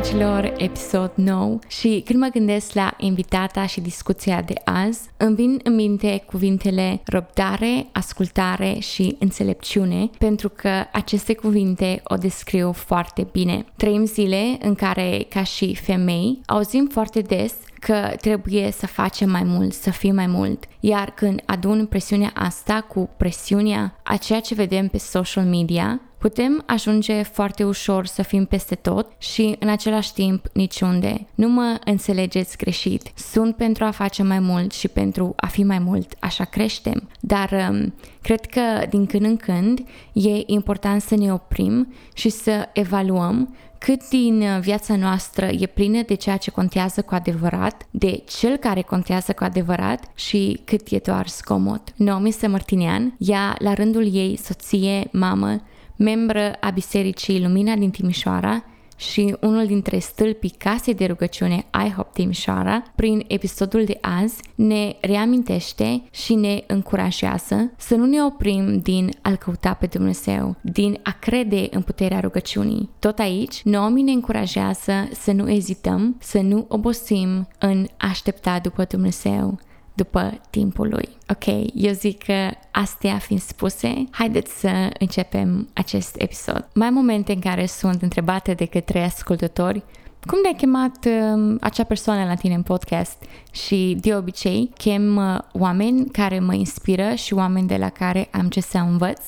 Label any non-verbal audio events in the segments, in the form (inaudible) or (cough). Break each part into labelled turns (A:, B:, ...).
A: Bună dragilor, episod nou și când mă gândesc la invitata și discuția de azi, îmi vin în minte cuvintele răbdare, ascultare și înțelepciune pentru că aceste cuvinte o descriu foarte bine. Trăim zile în care, ca și femei, auzim foarte des că trebuie să facem mai mult, să fim mai mult. Iar când adun presiunea asta cu presiunea a ceea ce vedem pe social media, putem ajunge foarte ușor să fim peste tot și în același timp niciunde. Nu mă înțelegeți greșit. Sunt pentru a face mai mult și pentru a fi mai mult, așa creștem. Dar um, cred că din când în când e important să ne oprim și să evaluăm cât din uh, viața noastră e plină de ceea ce contează cu adevărat, de cel care contează cu adevărat și cât e doar scomod. Naomi Sămărtinean, ea la rândul ei soție, mamă, membră a Bisericii Lumina din Timișoara, și unul dintre stâlpii casei de rugăciune IHOP Timișoara, prin episodul de azi, ne reamintește și ne încurajează să nu ne oprim din a-L căuta pe Dumnezeu, din a crede în puterea rugăciunii. Tot aici, Naomi ne încurajează să nu ezităm, să nu obosim în aștepta după Dumnezeu, după timpul lui. Ok, eu zic că astea fiind spuse, haideți să începem acest episod. Mai momente în care sunt întrebate de către ascultători cum de-ai chemat uh, acea persoană la tine în podcast? Și de obicei chem uh, oameni care mă inspiră și oameni de la care am ce să învăț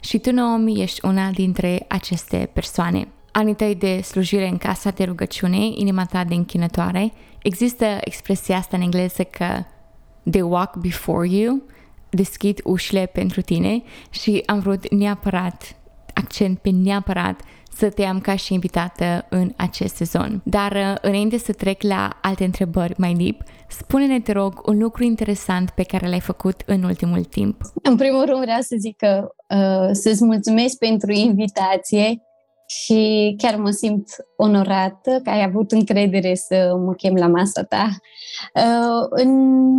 A: și tu, Naomi, ești una dintre aceste persoane. Anii tăi de slujire în casa de rugăciune, inima ta de închinătoare, există expresia asta în engleză că they walk before you, deschid ușile pentru tine și am vrut neapărat, accent pe neapărat, să te am ca și invitată în acest sezon. Dar uh, înainte să trec la alte întrebări mai deep, spune-ne, te rog, un lucru interesant pe care l-ai făcut în ultimul timp.
B: În primul rând vreau să zic că uh, să-ți mulțumesc pentru invitație și chiar mă simt onorată că ai avut încredere să mă chem la masa ta. Uh, în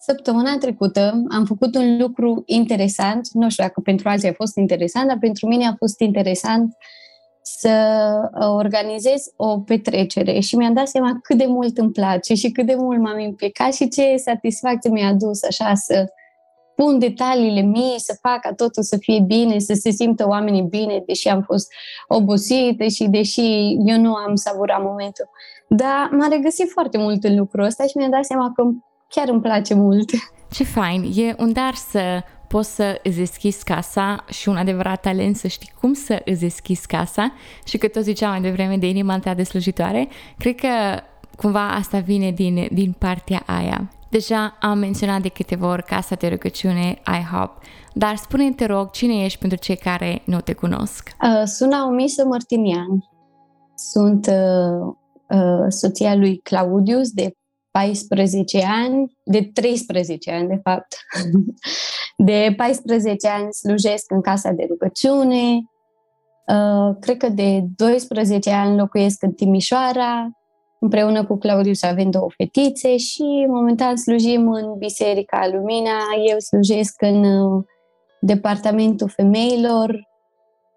B: săptămâna trecută am făcut un lucru interesant, nu știu dacă pentru alții a fost interesant, dar pentru mine a fost interesant să uh, organizez o petrecere și mi-am dat seama cât de mult îmi place și cât de mult m-am implicat și ce satisfacție mi-a adus așa să pun detaliile mie, să fac ca totul să fie bine, să se simtă oamenii bine, deși am fost obosită și deși eu nu am savurat momentul. Dar m-a regăsit foarte mult în lucrul ăsta și mi-am dat seama că chiar îmi place mult.
A: Ce fain! E un dar să poți să îți deschizi casa și un adevărat talent să știi cum să îți deschizi casa și că tot ziceam mai devreme de inima ta de slujitoare, cred că cumva asta vine din, din partea aia. Deja am menționat de câteva ori casa de rugăciune IHOP, dar spune te rog, cine ești pentru cei care nu te cunosc?
B: Uh, sunt Naomisă Martinian. Sunt uh, uh, soția lui Claudius de 14 ani, de 13 ani, de fapt. (laughs) De 14 ani slujesc în casa de rugăciune. Uh, cred că de 12 ani locuiesc în Timișoara, împreună cu Claudius avem două fetițe și momentan slujim în Biserica Lumina. Eu slujesc în uh, departamentul femeilor,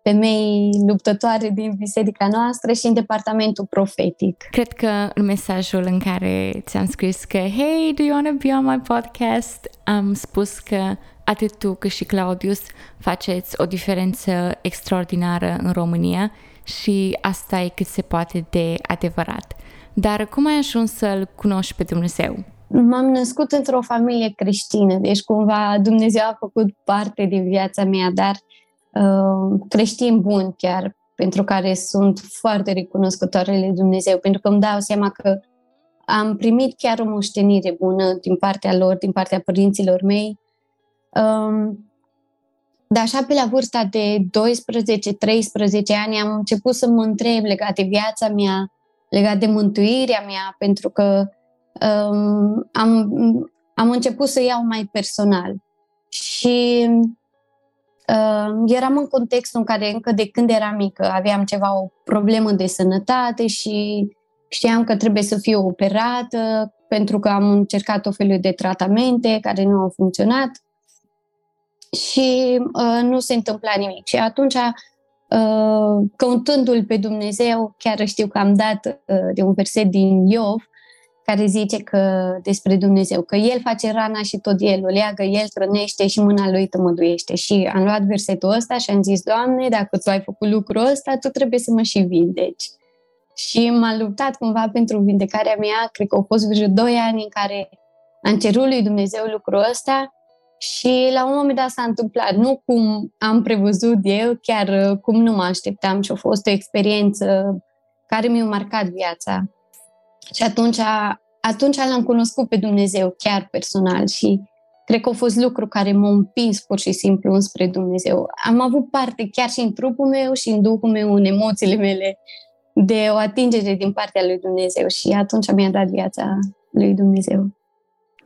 B: femei luptătoare din biserica noastră și în departamentul profetic.
A: Cred că în mesajul în care ți-am scris că Hey, do you want to be on my podcast? Am spus că atât tu cât și Claudius faceți o diferență extraordinară în România și asta e cât se poate de adevărat. Dar cum ai ajuns să-L cunoști pe Dumnezeu?
B: M-am născut într-o familie creștină, deci cumva Dumnezeu a făcut parte din viața mea, dar uh, creștin bun chiar, pentru care sunt foarte recunoscătoare lui Dumnezeu, pentru că îmi dau seama că am primit chiar o moștenire bună din partea lor, din partea părinților mei. Um, dar așa pe la vârsta de 12-13 ani am început să mă întreb legat de viața mea, legat de mântuirea mea, pentru că um, am, am început să iau mai personal. Și uh, eram în contextul în care încă de când eram mică aveam ceva, o problemă de sănătate și știam că trebuie să fiu operată pentru că am încercat o felul de tratamente care nu au funcționat și uh, nu se întâmpla nimic. Și atunci uh, căutându-L pe Dumnezeu, chiar știu că am dat uh, de un verset din Iov, care zice că despre Dumnezeu, că El face rana și tot El o leagă, El hrănește și mâna Lui tămăduiește. Și am luat versetul ăsta și am zis, Doamne, dacă Tu ai făcut lucrul ăsta, Tu trebuie să mă și vindeci. Și m-am luptat cumva pentru vindecarea mea, cred că au fost vreo doi ani în care am cerut lui Dumnezeu lucrul ăsta și la un moment dat s-a întâmplat, nu cum am prevăzut eu, chiar cum nu mă așteptam și a fost o experiență care mi-a marcat viața. Și atunci, atunci l-am cunoscut pe Dumnezeu chiar personal și cred că a fost lucru care m-a împins pur și simplu înspre Dumnezeu. Am avut parte chiar și în trupul meu și în duhul meu, în emoțiile mele, de o atingere din partea lui Dumnezeu și atunci mi-a dat viața lui Dumnezeu.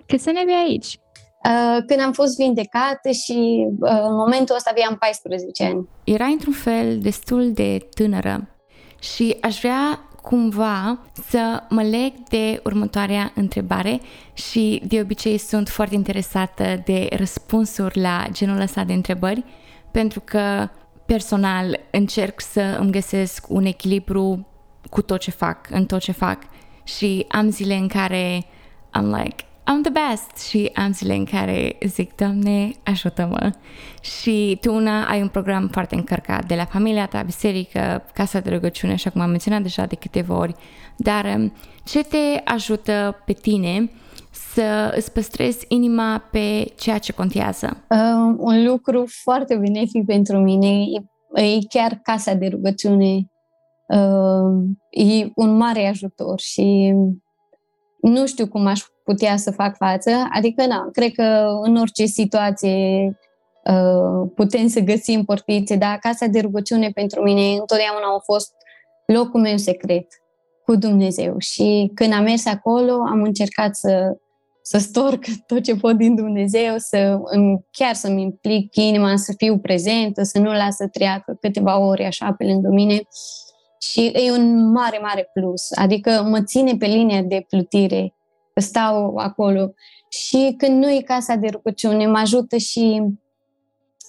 A: Cât să ne vei aici?
B: Uh, când am fost vindecată și uh, în momentul ăsta aveam 14 ani.
A: Era într-un fel destul de tânără și aș vrea cumva să mă leg de următoarea întrebare și de obicei sunt foarte interesată de răspunsuri la genul ăsta de întrebări pentru că personal încerc să îmi găsesc un echilibru cu tot ce fac, în tot ce fac și am zile în care I'm like, I'm the best și am zile în care zic, Doamne, ajută-mă. Și tu una ai un program foarte încărcat de la familia ta, biserică, casa de rugăciune, așa cum am menționat deja de câteva ori, dar um, ce te ajută pe tine să îți păstrezi inima pe ceea ce contează?
B: Uh, un lucru foarte benefic pentru mine e, e chiar casa de rugăciune. Uh, e un mare ajutor și nu știu cum aș putea să fac față. Adică, na, cred că în orice situație uh, putem să găsim portițe, dar casa de rugăciune pentru mine întotdeauna a fost locul meu secret cu Dumnezeu. Și când am mers acolo, am încercat să, să storc (laughs) tot ce pot din Dumnezeu, să chiar să-mi implic inima, să fiu prezentă, să nu las să treacă câteva ore așa pe lângă mine. Și e un mare, mare plus. Adică mă ține pe linia de plutire stau acolo. Și când nu e casa de rugăciune, mă ajută și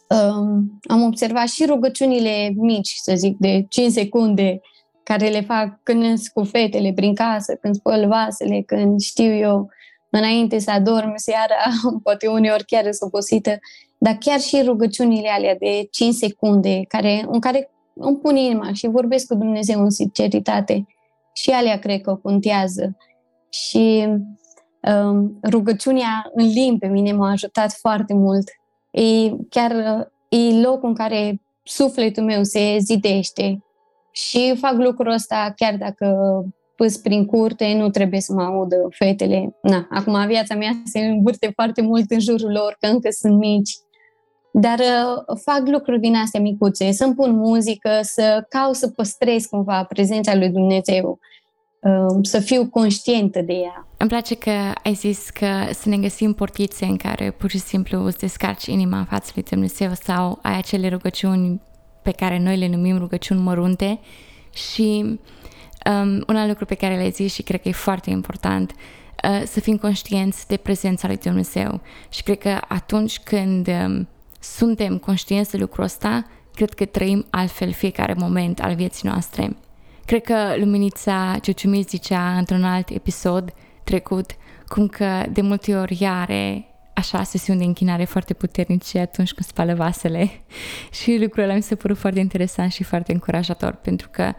B: um, am observat și rugăciunile mici, să zic, de 5 secunde, care le fac când cu fetele prin casă, când spăl vasele, când știu eu, înainte să adorm seara, (laughs) poate uneori chiar sunt obosită, dar chiar și rugăciunile alea de 5 secunde, care, în care îmi pun inima și vorbesc cu Dumnezeu în sinceritate, și alea cred că contează și um, rugăciunea în limbi pe mine m-a ajutat foarte mult. E chiar e locul în care sufletul meu se zidește și fac lucrul ăsta chiar dacă pus prin curte, nu trebuie să mă audă fetele. Na, acum viața mea se învârte foarte mult în jurul lor, că încă sunt mici. Dar uh, fac lucruri din astea micuțe, să-mi pun muzică, să caut să păstrez cumva prezența lui Dumnezeu Um, să fiu conștientă de ea.
A: Îmi place că ai zis că să ne găsim portițe în care pur și simplu îți descarci inima în fața lui Dumnezeu sau ai acele rugăciuni pe care noi le numim rugăciuni mărunte și um, un alt lucru pe care l-ai zis și cred că e foarte important uh, să fim conștienți de prezența lui Dumnezeu și cred că atunci când um, suntem conștienți de lucrul ăsta, cred că trăim altfel fiecare moment al vieții noastre. Cred că Luminița Ciuciumi zicea într-un alt episod trecut cum că de multe ori ea are așa sesiuni de închinare foarte puternice atunci când spală vasele (laughs) și lucrul ăla mi se părut foarte interesant și foarte încurajator pentru că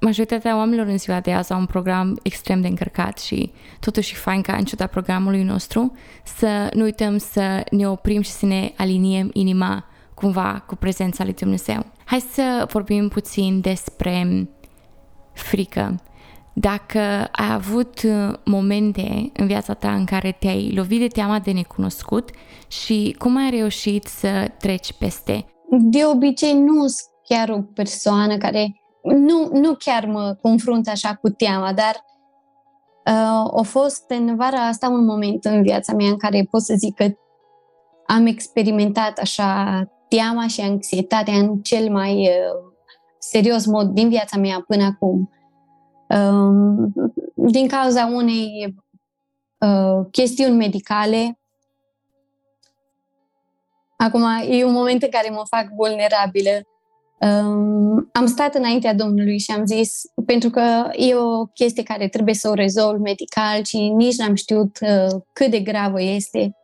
A: majoritatea oamenilor în ziua de azi au un program extrem de încărcat și totuși e fain ca în ciuda programului nostru să nu uităm să ne oprim și să ne aliniem inima cumva cu prezența lui Dumnezeu. Hai să vorbim puțin despre frică. Dacă ai avut uh, momente în viața ta în care te-ai lovit de teama de necunoscut și cum ai reușit să treci peste?
B: De obicei nu sunt chiar o persoană care nu, nu chiar mă confrunt așa cu teama, dar uh, a fost în vara asta un moment în viața mea în care pot să zic că am experimentat așa teama și anxietatea în cel mai uh, serios mod din viața mea până acum. Um, din cauza unei uh, chestiuni medicale. Acum, e un moment în care mă fac vulnerabilă. Um, am stat înaintea Domnului și am zis, pentru că e o chestie care trebuie să o rezolv medical și nici n-am știut uh, cât de gravă este.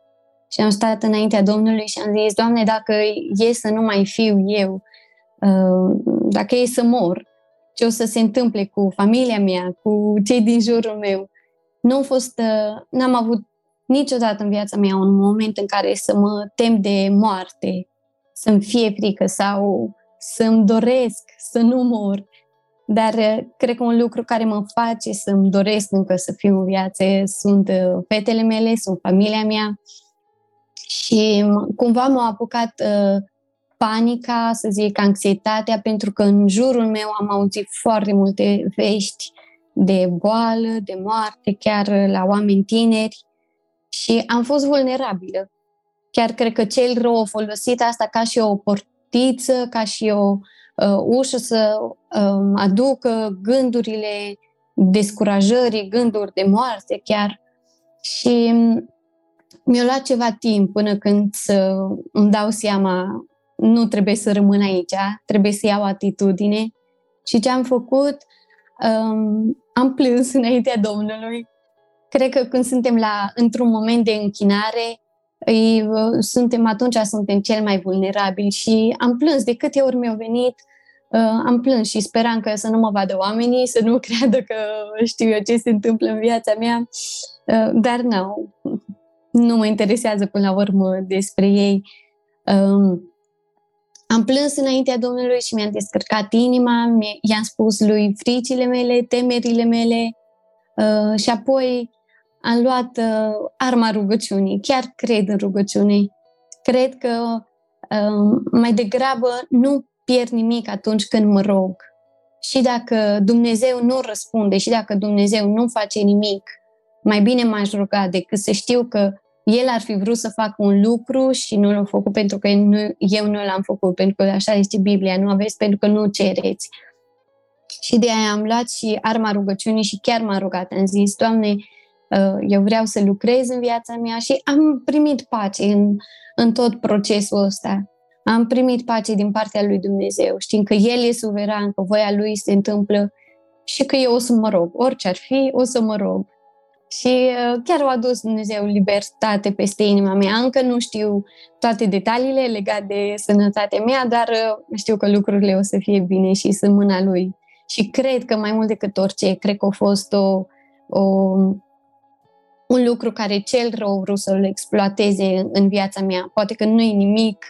B: Și am stat înaintea Domnului și am zis, Doamne, dacă e să nu mai fiu eu, uh, dacă e să mor, ce o să se întâmple cu familia mea, cu cei din jurul meu. Nu am fost, uh, n-am avut niciodată în viața mea un moment în care să mă tem de moarte, să-mi fie frică sau să-mi doresc să nu mor. Dar uh, cred că un lucru care mă face să-mi doresc încă să fiu în viață sunt uh, fetele mele, sunt familia mea. Și cumva m-a apucat uh, panica, să zic, anxietatea, pentru că în jurul meu am auzit foarte multe vești de boală, de moarte, chiar la oameni tineri și am fost vulnerabilă. Chiar cred că cel rău a folosit asta ca și o portiță, ca și o uh, ușă să uh, aducă gândurile descurajării, gânduri de moarte chiar. Și mi-a luat ceva timp până când să îmi dau seama nu trebuie să rămân aici, trebuie să iau atitudine. Și ce am făcut? Um, am plâns înaintea Domnului. Cred că când suntem la, într-un moment de închinare, îi, uh, suntem atunci suntem cel mai vulnerabili și am plâns de câte ori mi-au venit uh, am plâns și speram că să nu mă vadă oamenii, să nu (laughs) creadă că știu eu ce se întâmplă în viața mea, uh, dar nu, nu mă interesează până la urmă despre ei. Um, am plâns înaintea Domnului și mi-am descărcat inima, i-am spus lui fricile mele, temerile mele uh, și apoi am luat uh, arma rugăciunii. Chiar cred în rugăciune. Cred că uh, mai degrabă nu pierd nimic atunci când mă rog. Și dacă Dumnezeu nu răspunde și dacă Dumnezeu nu face nimic, mai bine m-aș ruga decât să știu că el ar fi vrut să facă un lucru și nu l-a făcut pentru că nu, eu nu l-am făcut, pentru că așa zice Biblia, nu aveți pentru că nu cereți. Și de aia am luat și arma rugăciunii și chiar m-am rugat. Am zis, Doamne, uh, eu vreau să lucrez în viața mea și am primit pace în, în tot procesul ăsta. Am primit pace din partea lui Dumnezeu, știind că El e suveran, că voia Lui se întâmplă și că eu o să mă rog. Orice ar fi, o să mă rog. Și uh, chiar a adus Dumnezeu libertate peste inima mea. Încă nu știu toate detaliile legate de sănătatea mea, dar uh, știu că lucrurile o să fie bine și sunt mâna Lui. Și cred că mai mult decât orice, cred că a fost o, o, un lucru care cel rău vrut să-l exploateze în viața mea. Poate că nu e nimic,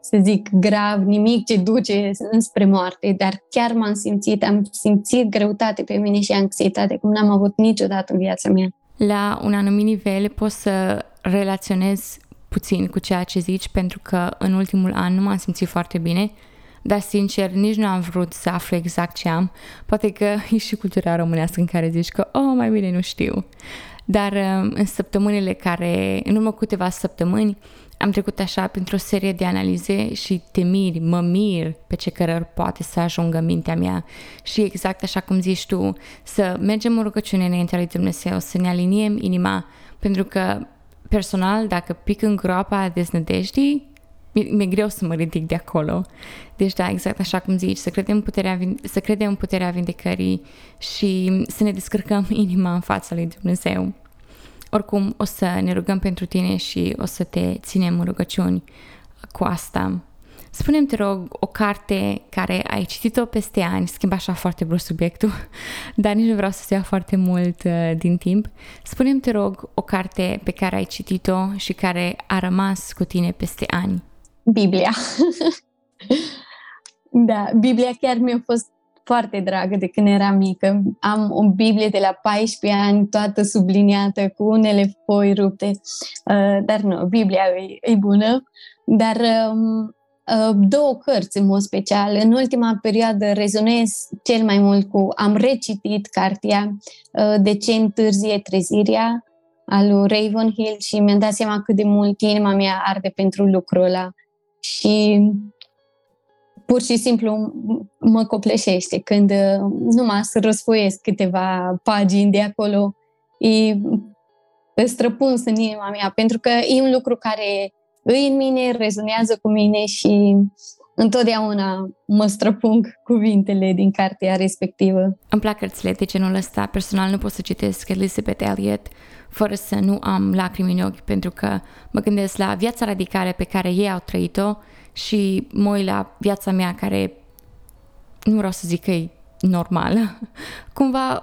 B: să zic, grav, nimic ce duce înspre moarte, dar chiar m-am simțit, am simțit greutate pe mine și anxietate, cum n-am avut niciodată în viața mea.
A: La un anumit nivel poți să relaționezi puțin cu ceea ce zici, pentru că în ultimul an nu m-am simțit foarte bine, dar sincer nici nu am vrut să aflu exact ce am. Poate că (laughs) e și cultura românească în care zici că, oh, mai bine nu știu. Dar um, în săptămânile care, în urmă câteva săptămâni, am trecut așa printr-o serie de analize și temiri, mă mir pe ce cărări poate să ajungă mintea mea. Și exact așa cum zici tu, să mergem în rugăciune înaintea lui Dumnezeu, să ne aliniem inima, pentru că personal, dacă pic în groapa deznădejdii, mi-e greu să mă ridic de acolo. Deci da, exact așa cum zici, să credem, puterea, să credem în puterea vindecării și să ne descărcăm (laughs) inima în fața lui Dumnezeu. Oricum, o să ne rugăm pentru tine și o să te ținem în rugăciuni cu asta. Spune-mi, te rog, o carte care ai citit-o peste ani, schimb așa foarte brusc subiectul, (laughs) dar nici nu vreau să-ți ia foarte mult uh, din timp. Spune-mi, te rog, o carte pe care ai citit-o și care a rămas cu tine peste ani.
B: Biblia. (laughs) da, Biblia chiar mi-a fost foarte dragă de când eram mică. Am o Biblie de la 14 ani, toată subliniată, cu unele foi rupte. Uh, dar nu, Biblia e, e bună. Dar um, uh, două cărți în mod special. În ultima perioadă rezonez cel mai mult cu... Am recitit cartea uh, De ce întârzie trezirea al lui Ravenhill și mi-am dat seama cât de mult inima mea arde pentru lucrul ăla. Și pur și simplu mă copleșește când uh, numai să răsfoiesc câteva pagini de acolo. E străpuns în inima mea, pentru că e un lucru care îi în mine, rezonează cu mine și întotdeauna mă străpung cuvintele din cartea respectivă.
A: Îmi plac cărțile de genul ăsta. Personal nu pot să citesc Elizabeth Elliot fără să nu am lacrimi în ochi, pentru că mă gândesc la viața radicală pe care ei au trăit-o și mă uit la viața mea care nu vreau să zic că e normală, (laughs) cumva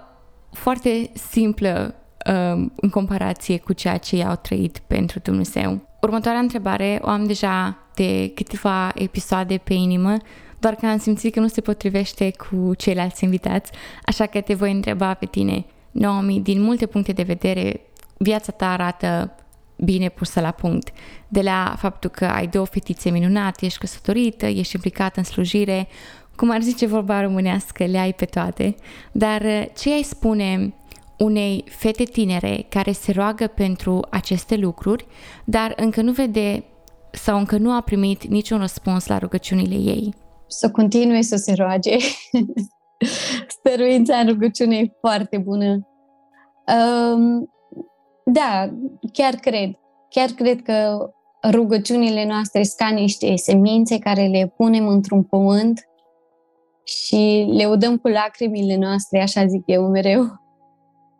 A: foarte simplă um, în comparație cu ceea ce ei au trăit pentru Dumnezeu. Următoarea întrebare o am deja de câteva episoade pe inimă, doar că am simțit că nu se potrivește cu ceilalți invitați, așa că te voi întreba pe tine, Naomi, din multe puncte de vedere, viața ta arată bine pusă la punct. De la faptul că ai două fetițe minunate, ești căsătorită, ești implicată în slujire, cum ar zice vorba românească, le ai pe toate. Dar ce ai spune unei fete tinere care se roagă pentru aceste lucruri, dar încă nu vede sau încă nu a primit niciun răspuns la rugăciunile ei?
B: Să continue să se roage. (laughs) Stăruința în rugăciune e foarte bună. Um, da, chiar cred. Chiar cred că rugăciunile noastre sunt ca niște semințe care le punem într-un pământ și le udăm cu lacrimile noastre, așa zic eu mereu. (laughs)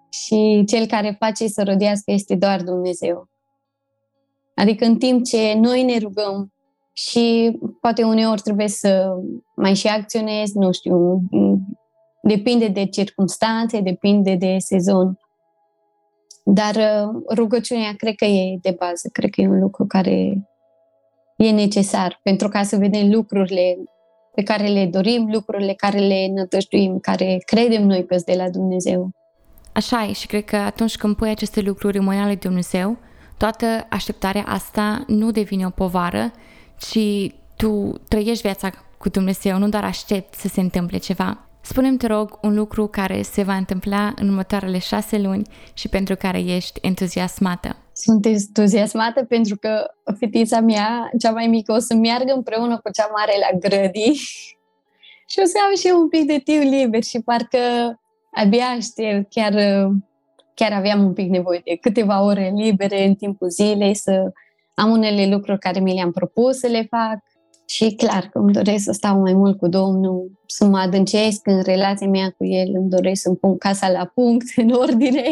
B: Și cel care face să rodească este doar Dumnezeu. Adică în timp ce noi ne rugăm și poate uneori trebuie să mai și acționez, nu știu, depinde de circunstanțe, depinde de sezon. Dar uh, rugăciunea cred că e de bază, cred că e un lucru care e necesar pentru ca să vedem lucrurile pe care le dorim, lucrurile care le nătăștuim, care credem noi că de la Dumnezeu.
A: Așa e și cred că atunci când pui aceste lucruri în mâna lui Dumnezeu, toată așteptarea asta nu devine o povară, ci tu trăiești viața cu Dumnezeu, nu doar aștepți să se întâmple ceva. Spunem te rog, un lucru care se va întâmpla în următoarele șase luni și pentru care ești entuziasmată.
B: Sunt entuziasmată pentru că fetița mea, cea mai mică, o să meargă împreună cu cea mare la grădi (laughs) și o să am și eu un pic de timp liber și parcă abia aștept, chiar, chiar aveam un pic nevoie de câteva ore libere în timpul zilei să am unele lucruri care mi le-am propus să le fac și clar că îmi doresc să stau mai mult cu Domnul, să mă adâncesc în relația mea cu El, îmi doresc să-mi pun casa la punct, în ordine.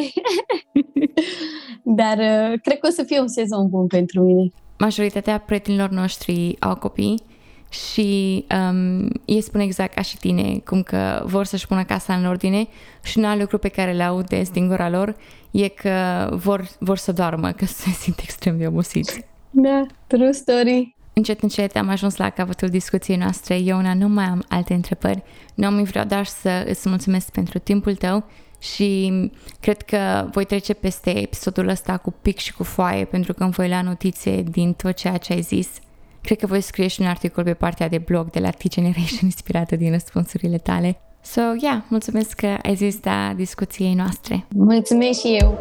B: Dar uh, cred că o să fie un sezon bun pentru mine.
A: Majoritatea prietenilor noștri au copii și um, ei spun exact ca și tine, cum că vor să-și pună casa în ordine și un alt lucru pe care le aud des din gura lor e că vor, vor să doarmă, că se simt extrem de obosiți.
B: Da, true story.
A: Încet, încet am ajuns la capătul discuției noastre. Eu, una, nu mai am alte întrebări. Nu mi vreau doar să îți mulțumesc pentru timpul tău și cred că voi trece peste episodul ăsta cu pic și cu foaie pentru că îmi voi lua notițe din tot ceea ce ai zis. Cred că voi scrie și un articol pe partea de blog de la T-Generation (laughs) inspirată din răspunsurile tale. So, yeah, mulțumesc că ai zis da discuției noastre.
B: Mulțumesc și eu!